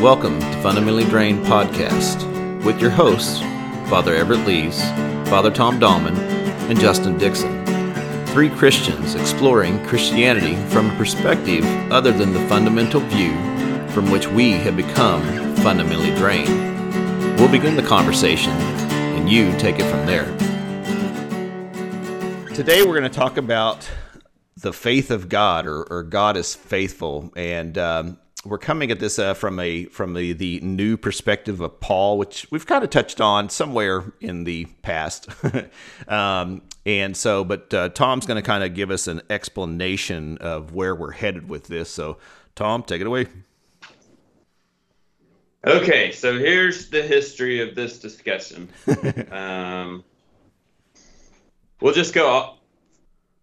Welcome to Fundamentally Drained Podcast with your hosts, Father Everett Lees, Father Tom Dahlman, and Justin Dixon. Three Christians exploring Christianity from a perspective other than the fundamental view from which we have become fundamentally drained. We'll begin the conversation, and you take it from there. Today, we're going to talk about the faith of God, or, or God is faithful, and um, we're coming at this uh, from a from the, the new perspective of Paul, which we've kind of touched on somewhere in the past. um, and so, but uh, Tom's going to kind of give us an explanation of where we're headed with this. So, Tom, take it away. Okay, so here's the history of this discussion. um, we'll just go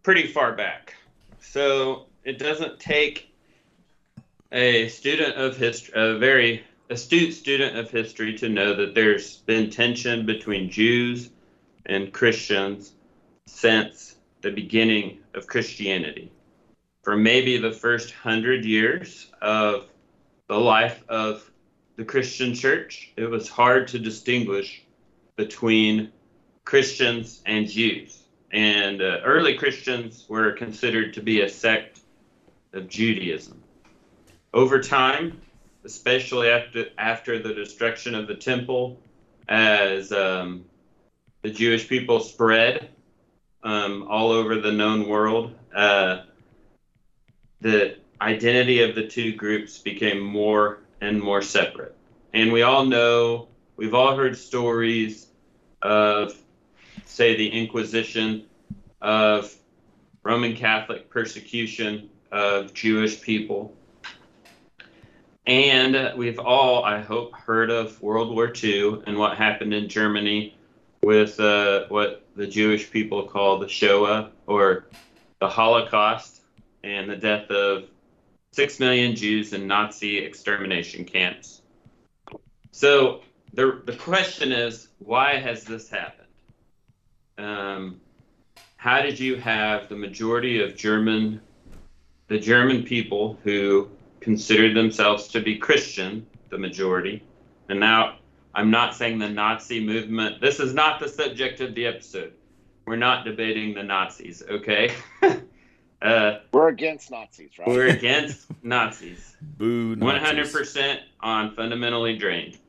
pretty far back. So it doesn't take a student of history, a very astute student of history, to know that there's been tension between Jews and Christians since the beginning of Christianity. For maybe the first hundred years of the life of the Christian church, it was hard to distinguish between Christians and Jews. And uh, early Christians were considered to be a sect of Judaism. Over time, especially after after the destruction of the temple, as um, the Jewish people spread um, all over the known world, uh, the identity of the two groups became more and more separate. And we all know, we've all heard stories of, say, the Inquisition, of Roman Catholic persecution of Jewish people. And we've all, I hope, heard of World War II and what happened in Germany with uh, what the Jewish people call the Shoah or the Holocaust and the death of six million Jews in Nazi extermination camps. So the, the question is, why has this happened? Um, how did you have the majority of German, the German people who considered themselves to be Christian, the majority. And now I'm not saying the Nazi movement, this is not the subject of the episode. We're not debating the Nazis, okay? uh, we're against Nazis, right? We're against Nazis. Boo, Nazis. 100% on fundamentally drained.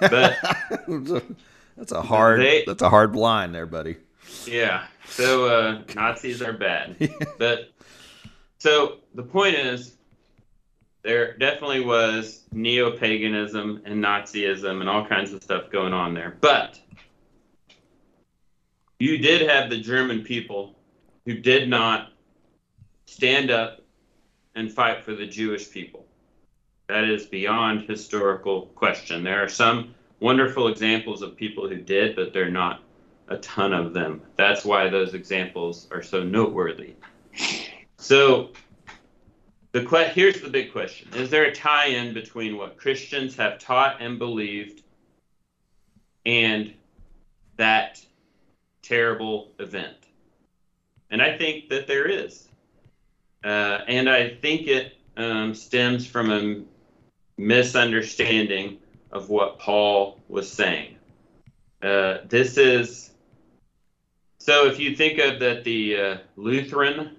But that's a hard they, that's a hard line there, buddy. Yeah. So uh, Nazis are bad. but so the point is there definitely was neo paganism and Nazism and all kinds of stuff going on there. But you did have the German people who did not stand up and fight for the Jewish people. That is beyond historical question. There are some wonderful examples of people who did, but they're not a ton of them. That's why those examples are so noteworthy. So the que- here's the big question. Is there a tie-in between what christians have taught and believed and that terrible event? And i think that there is. Uh, and i think it um, stems from a misunderstanding of what paul was saying. Uh, this is so if you think of that the uh, lutheran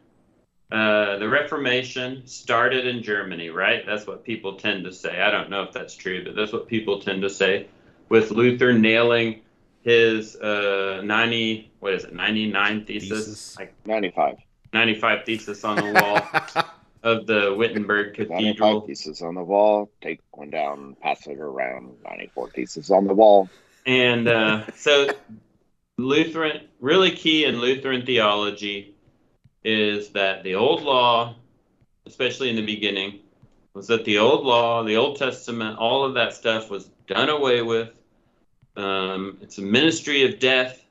uh, the Reformation started in Germany, right? That's what people tend to say. I don't know if that's true, but that's what people tend to say. With Luther nailing his uh, 90, what is it, 99 thesis? thesis. Like 95. 95 thesis on the wall of the Wittenberg Cathedral. 95 thesis on the wall. Take one down, pass it around. 94 thesis on the wall. And uh, so Lutheran, really key in Lutheran theology is that the old law, especially in the beginning, was that the old law, the Old Testament, all of that stuff was done away with. Um, it's a ministry of death.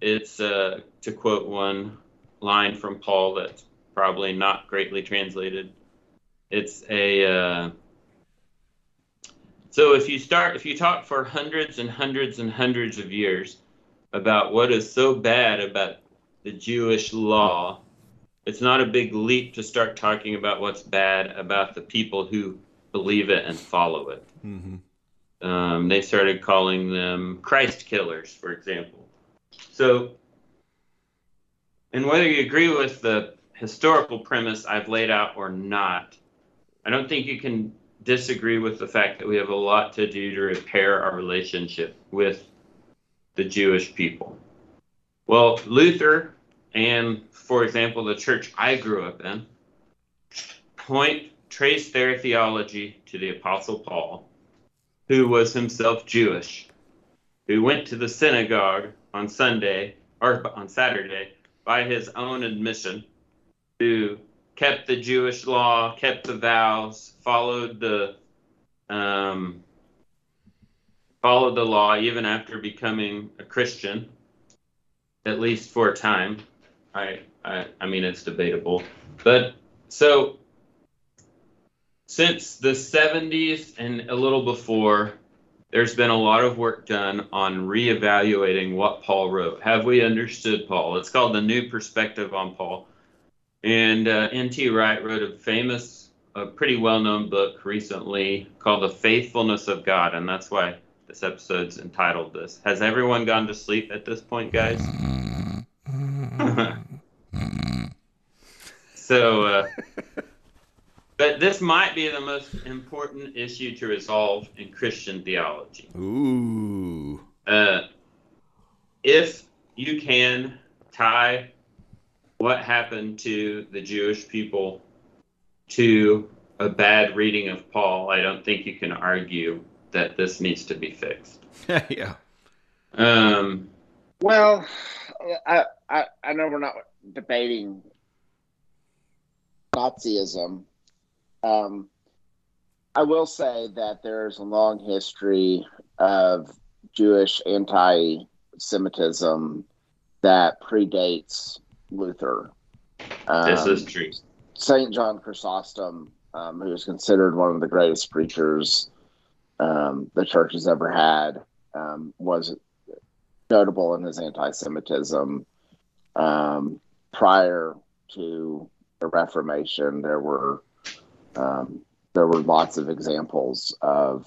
It's, uh, to quote one line from Paul that's probably not greatly translated, it's a. Uh, so if you start, if you talk for hundreds and hundreds and hundreds of years about what is so bad about the Jewish law it's not a big leap to start talking about what's bad about the people who believe it and follow it. Mm-hmm. Um, they started calling them Christ killers, for example. So, and whether you agree with the historical premise I've laid out or not, I don't think you can disagree with the fact that we have a lot to do to repair our relationship with the Jewish people. Well, Luther and, for example, the church I grew up in point trace their theology to the Apostle Paul, who was himself Jewish, who went to the synagogue on Sunday or on Saturday by his own admission, who kept the Jewish law, kept the vows, followed the um, followed the law even after becoming a Christian, at least for a time. I I, I mean it's debatable, but so since the 70s and a little before, there's been a lot of work done on reevaluating what Paul wrote. Have we understood Paul? It's called the New Perspective on Paul. And uh, N.T. Wright wrote a famous, a pretty well known book recently called The Faithfulness of God. And that's why this episode's entitled this. Has everyone gone to sleep at this point, guys? so, uh, but this might be the most important issue to resolve in Christian theology. Ooh. Uh, if you can tie what happened to the Jewish people to a bad reading of Paul, I don't think you can argue that this needs to be fixed. yeah. Um, Well, I, I I know we're not debating Nazism. Um, I will say that there's a long history of Jewish anti-Semitism that predates Luther. this Um, is true. Saint John Chrysostom, um, who is considered one of the greatest preachers um, the church has ever had, um, was notable in his anti-Semitism. Um, prior to the Reformation, there were um, there were lots of examples of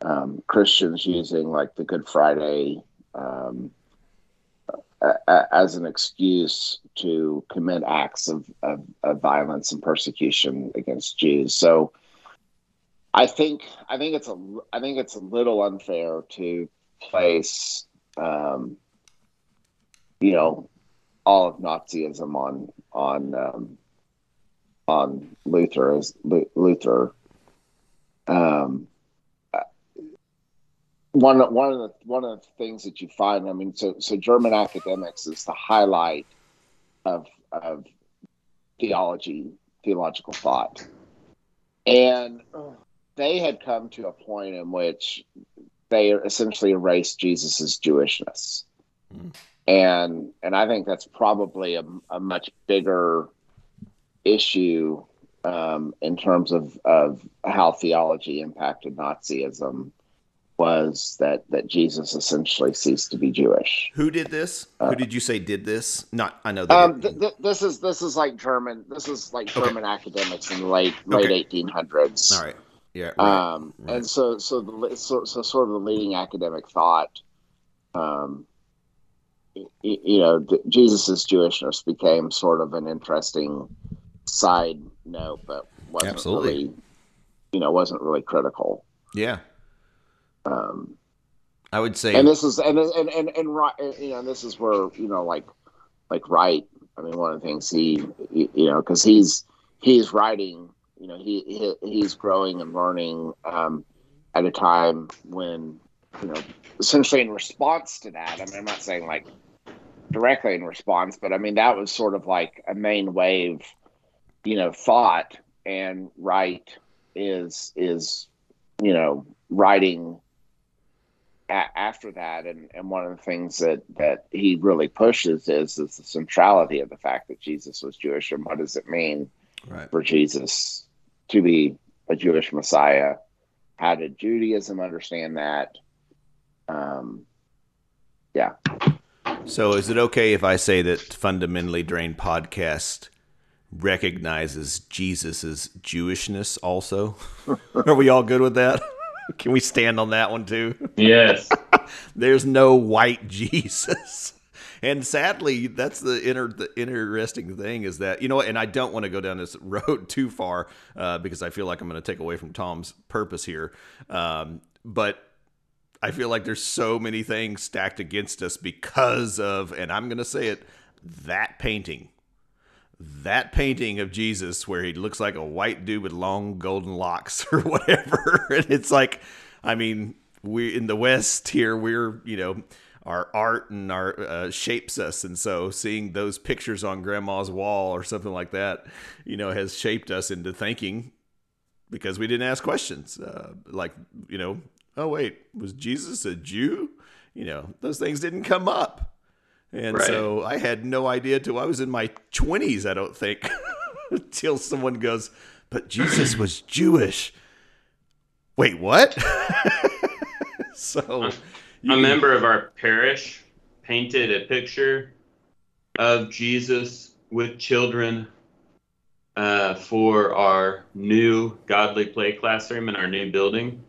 um, Christians using like the Good Friday um, a- a- as an excuse to commit acts of, of, of violence and persecution against Jews. So I think I think it's a I think it's a little unfair to place um, you know all of Nazism on on um, on Luther as Lu- Luther. Um, one one of the one of the things that you find, I mean, so so German academics is the highlight of of theology, theological thought, and they had come to a point in which they essentially erased Jesus's Jewishness, Mm. and and I think that's probably a, a much bigger issue um, in terms of of how theology impacted Nazism was that that Jesus essentially ceased to be Jewish. Who did this? Uh, Who did you say did this? Not. I know that. Um, th- th- this is this is like German. This is like Okay. German academics in the late late Okay. eighteen hundreds. all right. Yeah. Right. Um, right. and so so the so, so sort of the leading academic thought, um, you know, Jesus's Jewishness became sort of an interesting side note, but wasn't Absolutely. really, you know, wasn't really critical. yeah. Um, I would say. and this is and and and, and right you know this is where you know like like Wright i mean one of the things he you know because he's he's writing you know he, he he's growing and learning um at a time when you know essentially in response to that i mean i'm not saying like directly in response but i mean that was sort of like a main wave you know thought and Wright is is you know writing a- after that. And, and one of the things that, that he really pushes is, is the centrality of the fact that jesus was jewish. And what does it mean right. for jesus to be a jewish messiah? How did judaism understand that? Um, yeah. So, is it okay if I say that fundamentally drained podcast recognizes Jesus's Jewishness also. Are we all good with that? Can we stand on that one too? Yes. There's no white Jesus. And sadly, that's the inner the interesting thing is that you know, and I don't want to go down this road too far uh, because I feel like I'm going to take away from Tom's purpose here. Um, but I feel like there's so many things stacked against us because of, and I'm going to say it, that painting. That painting of Jesus where he looks like a white dude with long golden locks or whatever. and it's like, I mean, we in the West here, we're, you know, our art and our uh, shapes us. And so seeing those pictures on grandma's wall or something like that you know has shaped us into thinking because we didn't ask questions. Uh, like you know oh wait was jesus a jew? You know those things didn't come up and right. so i had no idea till i was in my 20s i don't think until someone goes but jesus was jewish wait what so a member of our parish painted a picture of Jesus with children uh, for our new godly play classroom in our new building.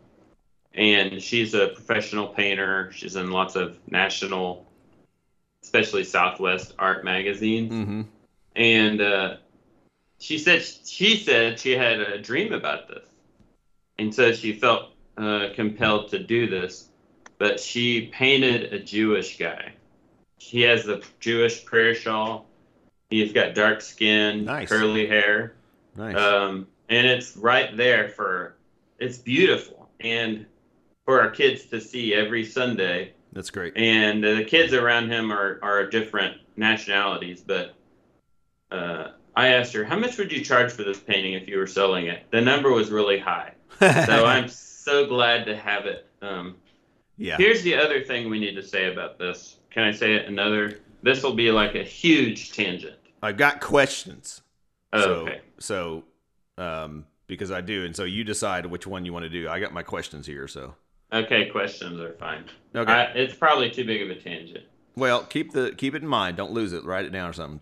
And she's a professional painter. She's in lots of national, especially Southwest art magazines. Mm-hmm. And uh, she said she said she had a dream about this, and so she felt uh, compelled to do this but she painted a Jewish guy. He has the Jewish prayer shawl. He's got dark skin, nice. curly hair. Nice. Um, and it's right there for it's beautiful and for our kids to see every Sunday. That's great. And the kids around him are are different nationalities, but uh, I asked her, "How much would you charge for this painting if you were selling it?" The number was really high, so I'm so glad to have it um, yeah. Here's the other thing we need to say about this. Can I say it another? This will be like a huge tangent. I've got questions. Oh, so, okay. So, um, because I do, and so you decide which one you want to do. I got my questions here, so. Okay, questions are fine. Okay. I, it's probably too big of a tangent. Well, keep the keep it in mind. Don't lose it. Write it down or something.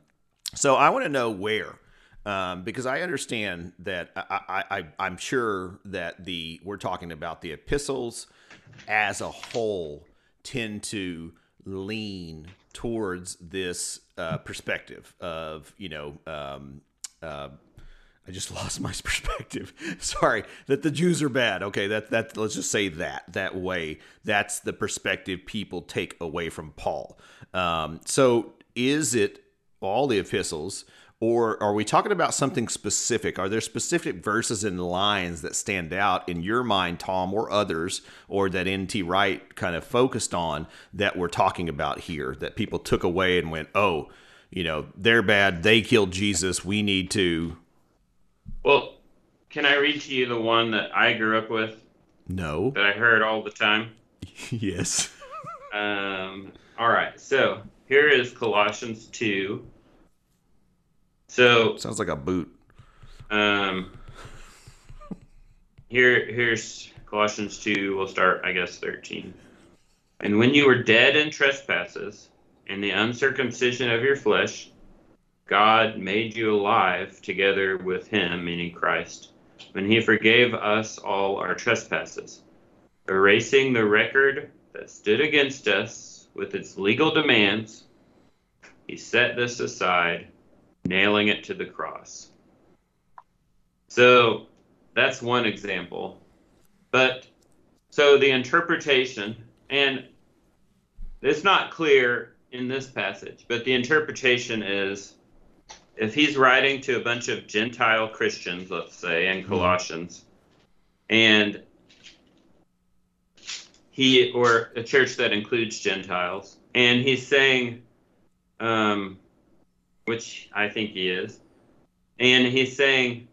So I want to know where, um, because I understand that I, I, I am sure that the we're talking about the epistles as a whole tend to lean towards this uh, perspective of you know um, uh, I just lost my perspective. Sorry that the Jews are bad. Okay, that that let's just say that that way. That's the perspective people take away from Paul. Um, so is it all the epistles? or are we talking about something specific? Are there specific verses and lines that stand out in your mind, Tom, or others, or that N.T. Wright kind of focused on that we're talking about here that people took away and went, oh, you know, they're bad. They killed Jesus. We need to. Well, can I read to you the one that I grew up with? No. That I heard all the time? yes. um, all right. So here is Colossians 2 so sounds like a boot. Um, here here's Colossians two. We'll start, I guess, thirteen. And when you were dead in trespasses and the uncircumcision of your flesh, God made you alive together with Him, meaning Christ, when He forgave us all our trespasses, erasing the record that stood against us with its legal demands. He set this aside nailing it to the cross. So that's one example. But so the interpretation, and it's not clear in this passage, but the interpretation is if he's writing to a bunch of Gentile Christians, let's say, in hmm. Colossians, and he, or a church that includes Gentiles, and he's saying, um, which I think he is. And he's saying,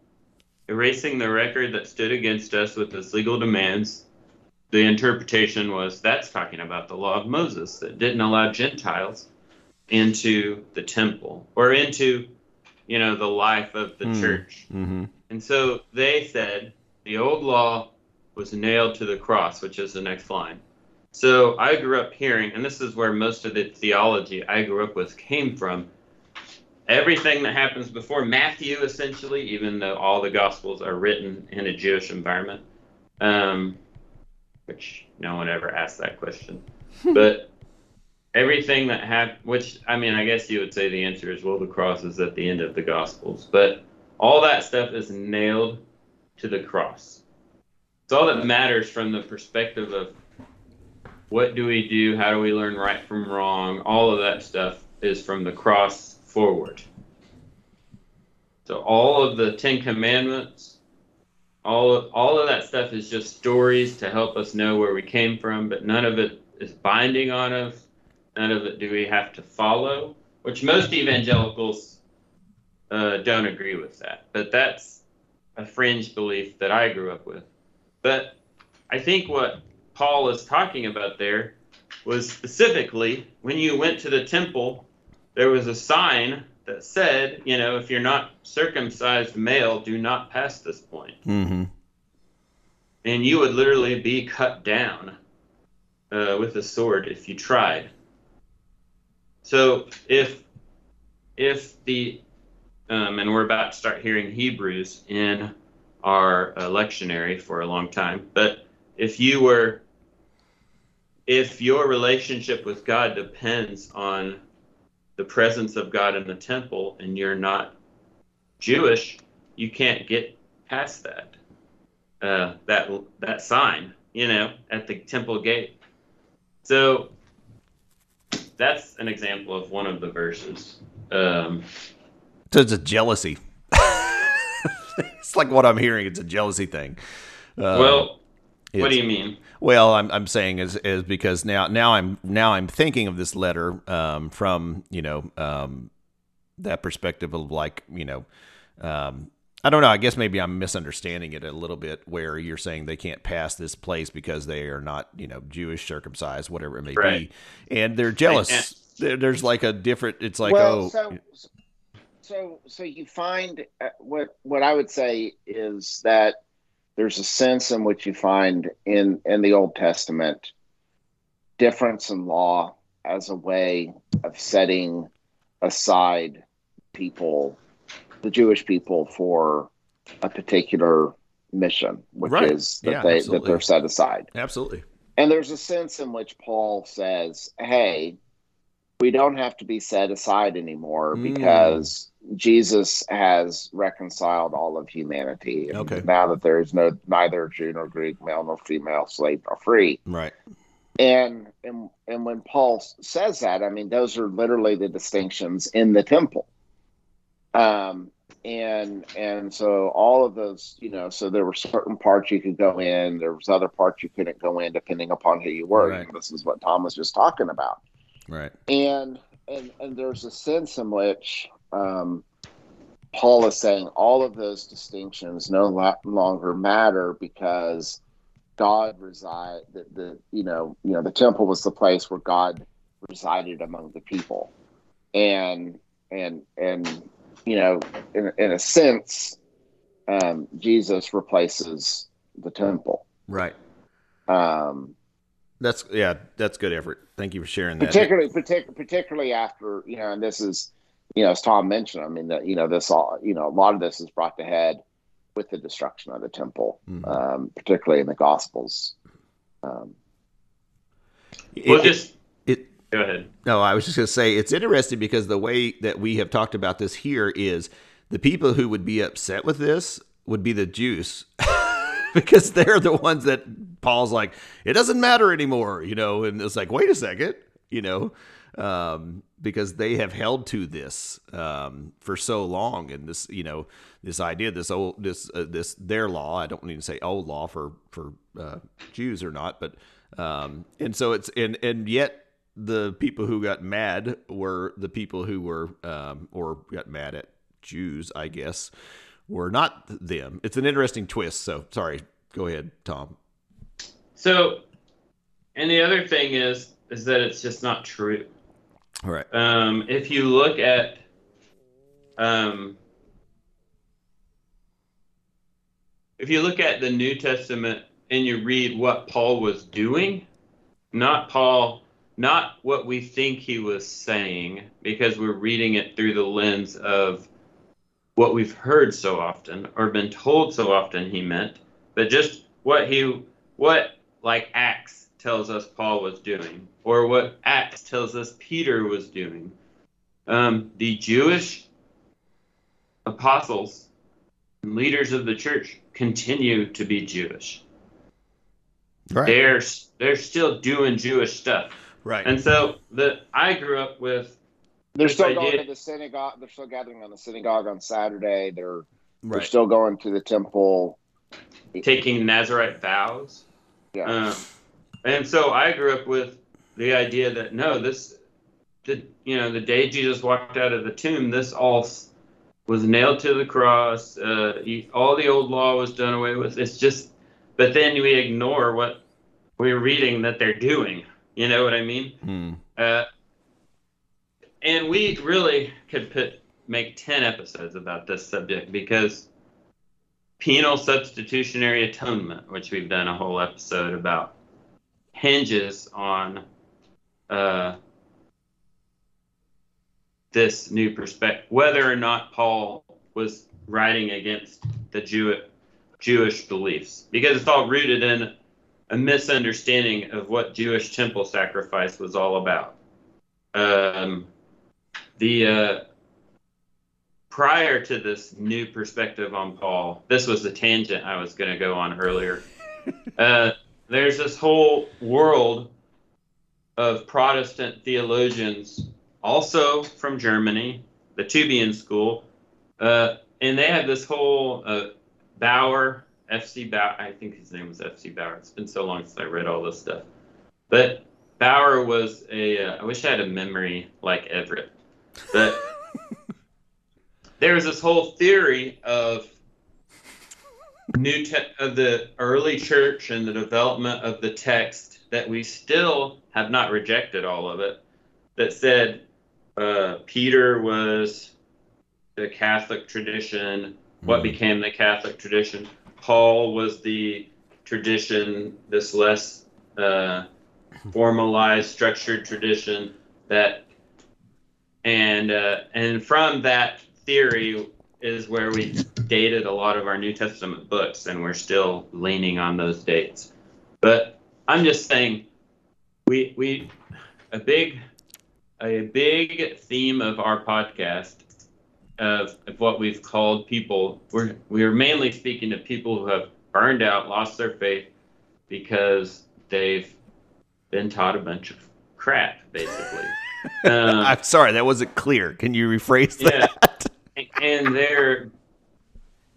erasing the record that stood against us with its legal demands. The interpretation was that's talking about the law of Moses that didn't allow Gentiles into the temple or into, you know, the life of the mm. church. Mm-hmm. And so they said the old law was nailed to the cross, which is the next line. So I grew up hearing, and this is where most of the theology I grew up with came from everything that happens before Matthew, essentially, even though all the Gospels are written in a Jewish environment, um, which no one ever asked that question. but everything that happened, which I mean, I guess you would say the answer is well, the cross is at the end of the Gospels, but all that stuff is nailed to the cross. It's all that matters from the perspective of what do we do, how do we learn right from wrong, all of that stuff is from the cross forward. So all of the Ten Commandments, all of, all of that stuff is just stories to help us know where we came from, but none of it is binding on us. None of it do we have to follow, which most evangelicals uh, don't agree with that. But that's a fringe belief that I grew up with. But I think what Paul is talking about there was specifically when you went to the temple, there was a sign that said, you know, if you're not circumcised male, do not pass this point. Mm-hmm. And you would literally be cut down uh, with a sword if you tried. So if if the um, and we're about to start hearing Hebrews in our uh, lectionary for a long time, but if you were if your relationship with God depends on the presence of God in the temple and you're not Jewish, you can't get past that uh, that that sign, you know, at the temple gate. So that's an example of one of the verses. Um, so it's a jealousy. it's like what I'm hearing. It's a jealousy thing. Uh, well, what do you mean? Well, I'm I'm saying is is because now now I'm now I'm thinking of this letter um, from you know um, that perspective of like you know um, I don't know. I guess maybe I'm misunderstanding it a little bit. Where you're saying they can't pass this place because they are not you know Jewish circumcised, whatever it may right. be, and they're jealous. There's like a different. It's like well, oh. So, so so you find uh, what what I would say is that there's a sense in which you find in in the Old Testament difference in law as a way of setting aside people, the Jewish people, for a particular mission, which right. is that yeah, they absolutely. that they're set aside. Absolutely. And there's a sense in which Paul says, "Hey, we don't have to be set aside anymore mm. because Jesus has reconciled all of humanity. okay. Now that there is no neither Jew nor Greek, male nor female, slave nor free. Right. And and and when Paul says that, I mean those are literally the distinctions in the temple. Um and and so all of those, you know, so there were certain parts you could go in, there was other parts you couldn't go in depending upon who you were. Right. And this is what Tom was just talking about. Right. And and and there's a sense in which um, Paul is saying all of those distinctions no longer matter because God reside the, the you know you know the temple was the place where God resided among the people, and and and you know in in a sense, um, Jesus replaces the temple. Right. Um, that's yeah, that's good effort. Thank you for sharing that. Particularly, partic- particularly after you know, and this is you know, as Tom mentioned, I mean that you know this all you know a lot of this is brought to head with the destruction of the temple, mm-hmm. um, particularly in the Gospels. Um, well, just it. Go ahead. No, I was just going to say it's interesting because the way that we have talked about this here is the people who would be upset with this would be the Jews. because they're the ones that Paul's like, it doesn't matter anymore, you know, and it's like, wait a second, you know, um, because they have held to this um, for so long, and this, you know, this idea, this old, this, uh, this their law. I don't need to say old law for for uh, Jews or not, but um, and so it's and and yet the people who got mad were the people who were um, or got mad at Jews, I guess, were not them. It's an interesting twist. So sorry, go ahead, Tom. So, and the other thing is is that it's just not true. All right. Um, if you look at um, if you look at the New Testament and you read what Paul was doing, not Paul not what we think he was saying because we're reading it through the lens of what we've heard so often or been told so often he meant, but just what he what like Acts tells us Paul was doing, or what Acts tells us Peter was doing. Um, the Jewish apostles and leaders of the church continue to be Jewish. Right. They're they're still doing Jewish stuff. Right. And so the I grew up with They're This still going to the synagogue. They're still gathering on the synagogue on Saturday. They're right. they're still going to the temple. taking Nazarite vows. Yeah. Um, and so I grew up with the idea that no, this, the you know, the day Jesus walked out of the tomb, this all was nailed to the cross. Uh, he, all the old law was done away with. It's just, but then we ignore what we're reading that they're doing. You know what I mean? Hmm. Uh, and we really could put make ten episodes about this subject because penal substitutionary atonement, which we've done a whole episode about, hinges on uh, this new perspective. Whether or not Paul was writing against the Jew- Jewish beliefs, because it's all rooted in a misunderstanding of what Jewish temple sacrifice was all about. Um, the uh, prior to this new perspective on Paul, this was the tangent I was going to go on earlier. uh, there's this whole world of Protestant theologians, also from Germany, the Tübingen school, uh, and they have this whole uh, Baur, F.C. Baur, I think his name was F.C. Baur. It's been so long since I read all this stuff. But Baur was a, uh, I wish I had a memory like Everett. But there was this whole theory of new te- of the early church and the development of the text that we still have not rejected all of it that said uh, peter was the catholic tradition what Mhm. became the catholic tradition paul was the tradition this less uh, formalized structured tradition that and uh, and from that theory is where we dated a lot of our New Testament books, and we're still leaning on those dates. But I'm just saying, we we a big a big theme of our podcast of, of what we've called people. We're we're mainly speaking to people who have burned out, lost their faith because they've been taught a bunch of crap, basically. Um, I'm sorry, that wasn't clear. Can you rephrase that? yeah. and they're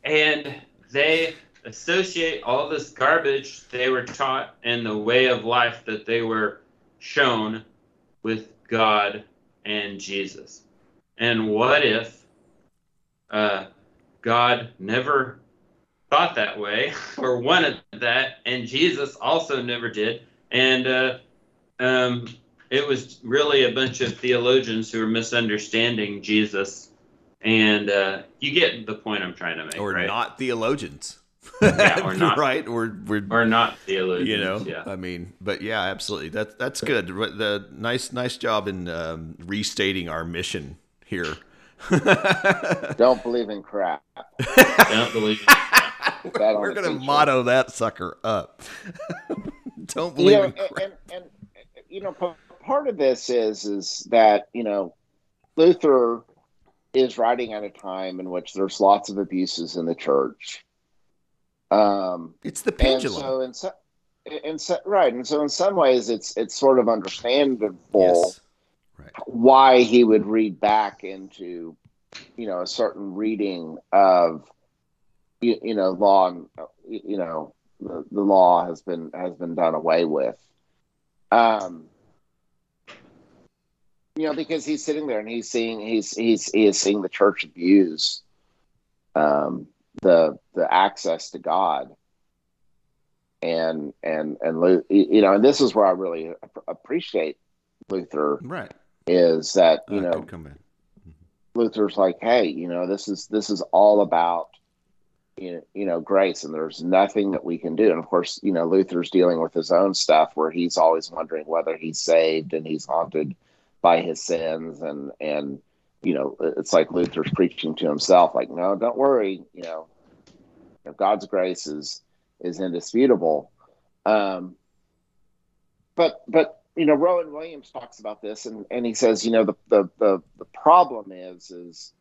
and they associate all this garbage they were taught and the way of life that they were shown with God and Jesus. And what if uh, God never thought that way or wanted that, and Jesus also never did? And uh, um, it was really a bunch of theologians who were misunderstanding Jesus. And uh, you get the point I'm trying to make, Or right? not theologians. Yeah, or not. right? We're we're or not theologians. you know yeah. i mean but yeah absolutely that that's good the nice nice job in um, restating our mission here Don't believe in crap. Don't believe. That on we're the gonna t-shirt. motto that sucker up don't You believe know, in crap. and, and, and you know, part of this is is that you know, Luther is writing at a time in which there's lots of abuses in the church. Um, it's the and pendulum so in so, in so, right, and so in some ways, it's it's sort of understandable yes why he would read back into, you know, a certain reading of, you, you know, law and you know the, the law has been has been done away with. Um, you know, because he's sitting there and he's seeing he's he's he is seeing the church abuse um, the the access to God, and and and you know, and this is where I really appreciate Luther. Right is that you Uh, know comeback. Luther's like, hey, you know, this is this is all about you know grace and there's nothing that we can do. And of course you know luther's dealing with his own stuff where he's always wondering whether he's saved and he's haunted by his sins. And and you know it's like luther's preaching to himself like no don't worry you know god's grace is is indisputable. Um but but you know rowan williams talks about this and and he says you know the the the, the problem is is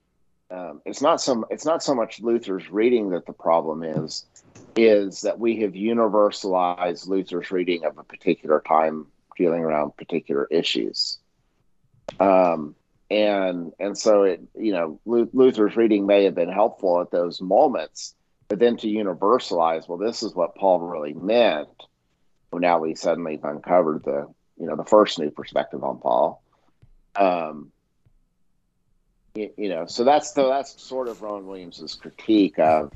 um, it's not so it's not so much Luther's reading that the problem is, is that we have universalized Luther's reading of a particular time dealing around particular issues. Um, and and so it you know Luther's reading may have been helpful at those moments, but then to universalize, well, this is what Paul really meant. Well, now we suddenly uncovered the you know the first new perspective on Paul. Um, you know, so that's the, that's sort of Rowan Williams's critique of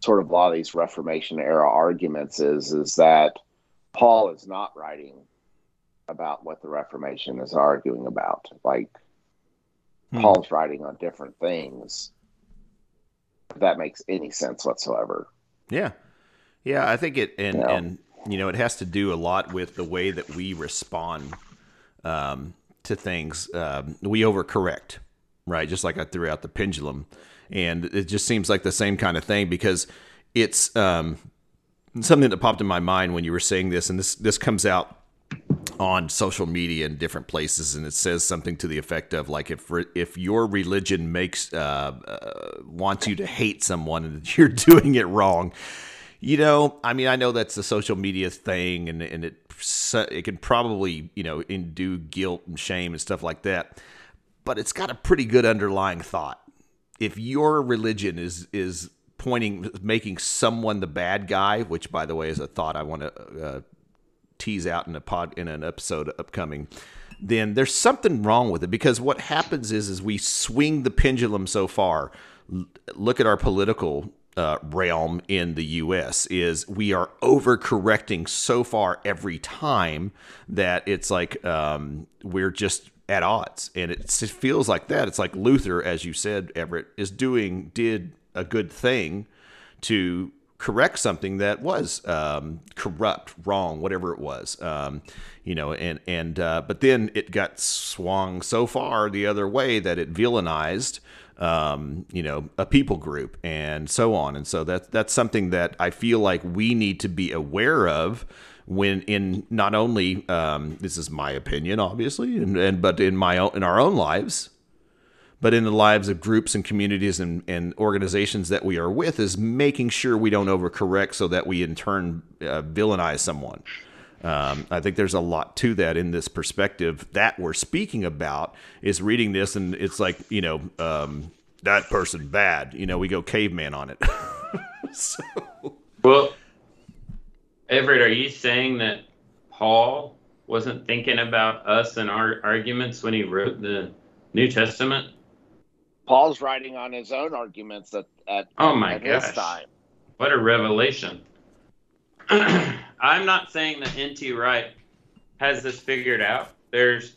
sort of a lot of these Reformation era arguments is is that Paul is not writing about what the Reformation is arguing about. Like hmm. Paul's writing on different things. If that makes any sense whatsoever. Yeah. Yeah, I think it and you know? and you know, it has to do a lot with the way that we respond um, to things. Um, we overcorrect right? Just like I threw out the pendulum, and it just seems like the same kind of thing because it's um, something that popped in my mind when you were saying this, and this this comes out on social media in different places, and it says something to the effect of like if if your religion makes uh, uh, wants you to hate someone and you're doing it wrong. You know, I mean, I know that's a social media thing, and and it it can probably you know indue guilt and shame and stuff like that but it's got a pretty good underlying thought. If your religion is is pointing making someone the bad guy, which by the way is a thought I want to uh, tease out in a pod in an episode upcoming, then there's something wrong with it because what happens is is we swing the pendulum so far. look at our political uh, realm in the U.S. is we are overcorrecting so far every time that it's like um, we're just at odds, and it feels like that. It's like Luther, as you said, Everett, is doing did a good thing to correct something that was um, corrupt, wrong, whatever it was. Um, you know, and and uh, but then it got swung so far the other way that it villainized. Um, you know, a people group and so on, and so that's that's something that I feel like we need to be aware of when in not only um, this is my opinion, obviously, and, and but in my own, in our own lives, but in the lives of groups and communities and, and organizations that we are with, is making sure we don't overcorrect so that we in turn uh, villainize someone. Um, I think there's a lot to that in this perspective that we're speaking about. Is reading this and it's like you know um, that person bad. You know we go caveman on it. so. Well, Everett, are you saying that Paul wasn't thinking about us and our arguments when he wrote the New Testament? Paul's writing on his own arguments at, at, oh my at gosh. time. What a revelation. I'm not saying that N.T. Wright has this figured out. There's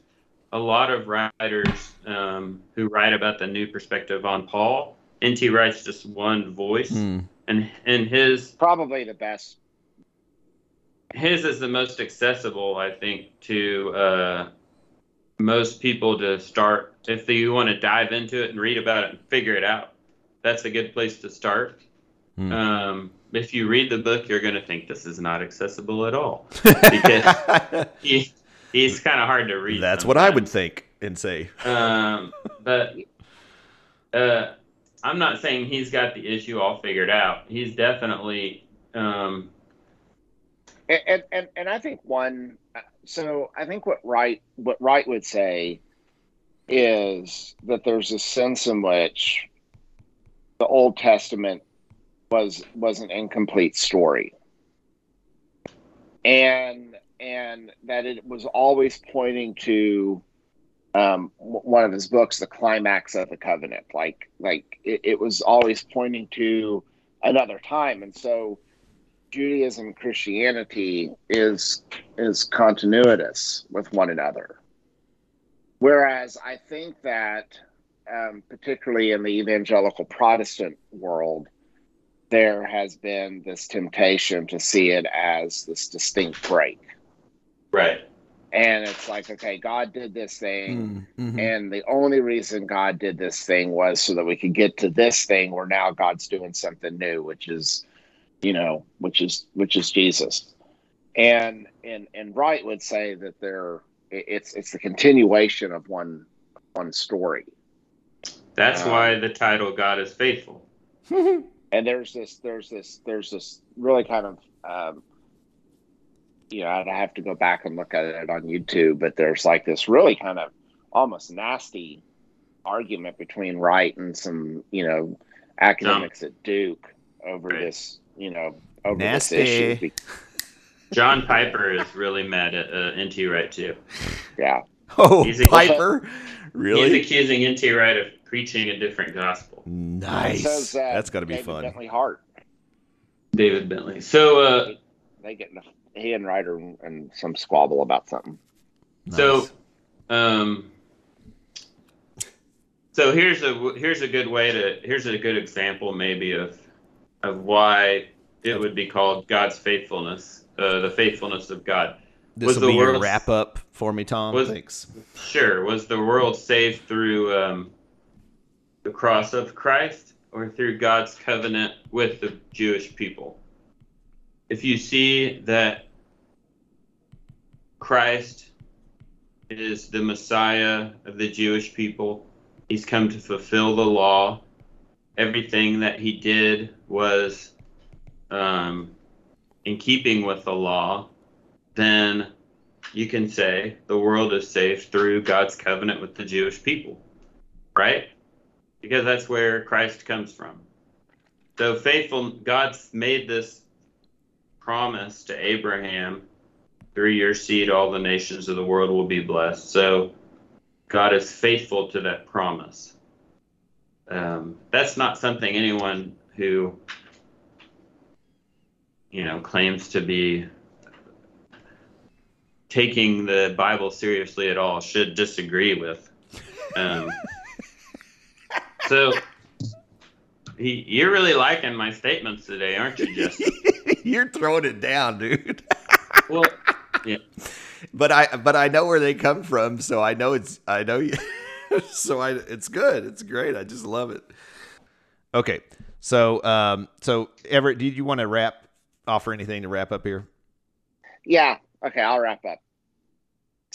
a lot of writers um, who write about the new perspective on Paul. N.T. Wright's just one voice, mm. and and his probably the best his is the most accessible, I think, to uh, most people to start. If you want to dive into it and read about it and figure it out, that's a good place to start. Hmm. Um, if you read the book, you're going to think this is not accessible at all because he, he's kind of hard to read. That's sometimes. what I would think and say. Um, but uh, I'm not saying he's got the issue all figured out. He's definitely um, and, and and I think one. So I think what Wright what Wright would say is that there's a sense in which the Old Testament was was an incomplete story, and and that it was always pointing to um, one of his books, the climax of the covenant. Like like it, it was always pointing to another time, and so Judaism Christianity is is continuous with one another. Whereas I think that, um, particularly in the evangelical Protestant world, there has been this temptation to see it as this distinct break. Right. And it's like, okay, God did this thing, Mm, mhm. and the only reason God did this thing was so that we could get to this thing where now God's doing something new, which is, you know, which is which is Jesus. And and and Wright would say that there it's it's the continuation of one one story. That's Uh, why the title God is faithful. and there's this there's this there's this really kind of um, you know I'd have to go back and look at it on YouTube, but there's like this really kind of almost nasty argument between Wright and some you know academics at Duke over Right. this you know over Nasty. this issue. John Piper is really mad at uh, NT Wright too. Yeah, oh, He's a- Piper, really? He's accusing NT Wright of preaching a different gospel. nice. So is, uh, That's got to be David fun. Bentley Hart. David Bentley. So, uh, They get in a, he and Wright are in, in some squabble about something. so, um, so here's a here's a good way to here's a good example maybe of of why it would be called God's faithfulness, uh, the faithfulness of God. this was will the be your wrap up for me, Tom. was- Thanks. Sure, was the world saved through um, the cross of Christ or through God's covenant with the Jewish people? If you see that Christ is the Messiah of the Jewish people, he's come to fulfill the law. Everything that he did was um, in keeping with the law, then you can say the world is saved through God's covenant with the Jewish people, right? Because that's where Christ comes from. So faithful, God's made this promise to Abraham through your seed, all the nations of the world will be blessed. So God is faithful to that promise. Um, that's not something anyone who, you know, claims to be taking the Bible seriously at all should disagree with. Um, so, he, you're really liking my statements today, aren't you, Justin? You're throwing it down, dude. well, yeah. but I but I know where they come from, so I know it's I know you. so I it's good. It's great. I just love it. Okay, so um, so Everett, did you want to wrap offer anything to wrap up here? Yeah. Okay, I'll wrap up.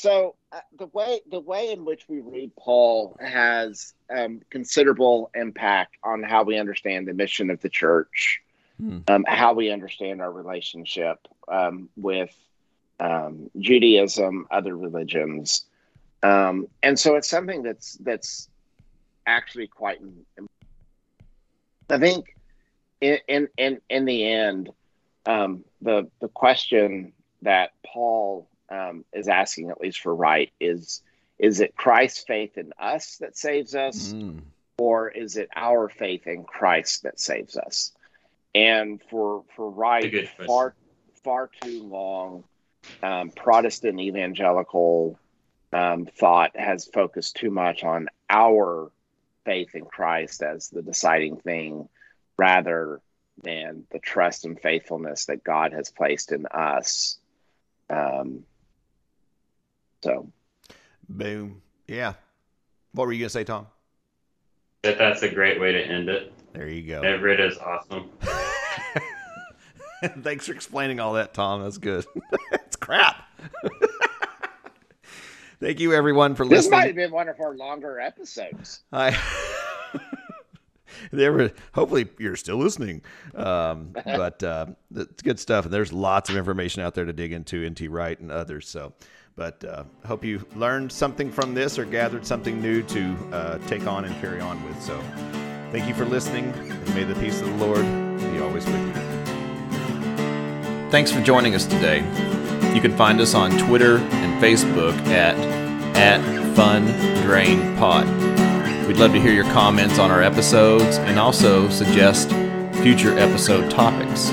So uh, the way the way in which we read Paul has um, considerable impact on how we understand the mission of the church, Hmm. um, how we understand our relationship um, with um, Judaism, other religions, um, and so it's something that's that's actually quite. I think in in in, in the end, um, the the question that Paul um, is asking, at least for Wright, is is it Christ's faith in us that saves us, Mm. or is it our faith in Christ that saves us? And for for That's right, good far far too long, um, Protestant evangelical um, thought has focused too much on our faith in Christ as the deciding thing, rather than the trust and faithfulness that God has placed in us. Um, so, Boom. Yeah. What were you gonna say, Tom? that that's a great way to end it. There you go. Everett is awesome. Thanks for explaining all that, Tom. That's good. it's crap. Thank you, everyone, for listening. this might have been one of our longer episodes. I there were hopefully you're still listening. Um, but uh, it's good stuff, and there's lots of information out there to dig into NT Wright and others. So, but uh, hope you learned something from this or gathered something new to uh, take on and carry on with. So, thank you for listening, and may the peace of the Lord be always with you. Thanks for joining us today. You can find us on Twitter and Facebook at at Fun Drain Pod. We'd love to hear your comments on our episodes and also suggest future episode topics.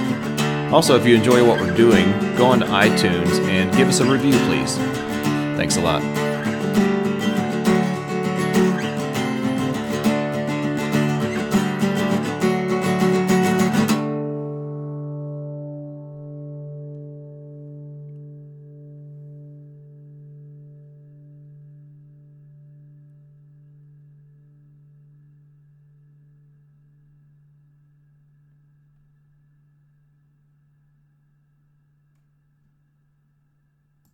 Also, if you enjoy what we're doing, go on to iTunes and give us a review, please. Thanks a lot.